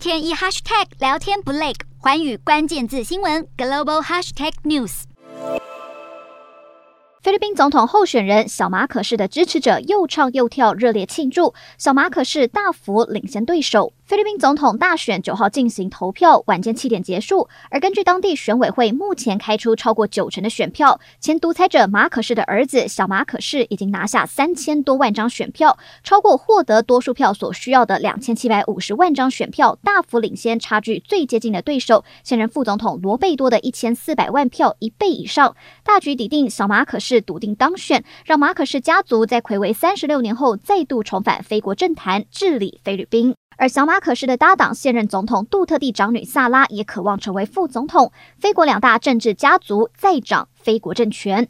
天一 hashtag 聊天不累，环宇关键字新闻 global hashtag news。菲律宾总统候选人小马可士的支持者又唱又跳，热烈庆祝，小马可士大幅领先对手。菲律宾总统大选九号进行投票，晚间七点结束。而根据当地选委会目前开出超过九成的选票，前独裁者马可仕的儿子小马可仕已经拿下三千多万张选票，超过获得多数票所需要的两千七百五十万张选票，大幅领先差距最接近的对手现任副总统罗贝多的一千四百万票一倍以上。大局已定，小马可士笃定当选，让马可仕家族在睽违三十六年后再度重返菲国政坛治理菲律宾。而小马可是的搭档现任总统杜特地长女萨拉也渴望成为副总统。非国两大政治家族再掌非国政权。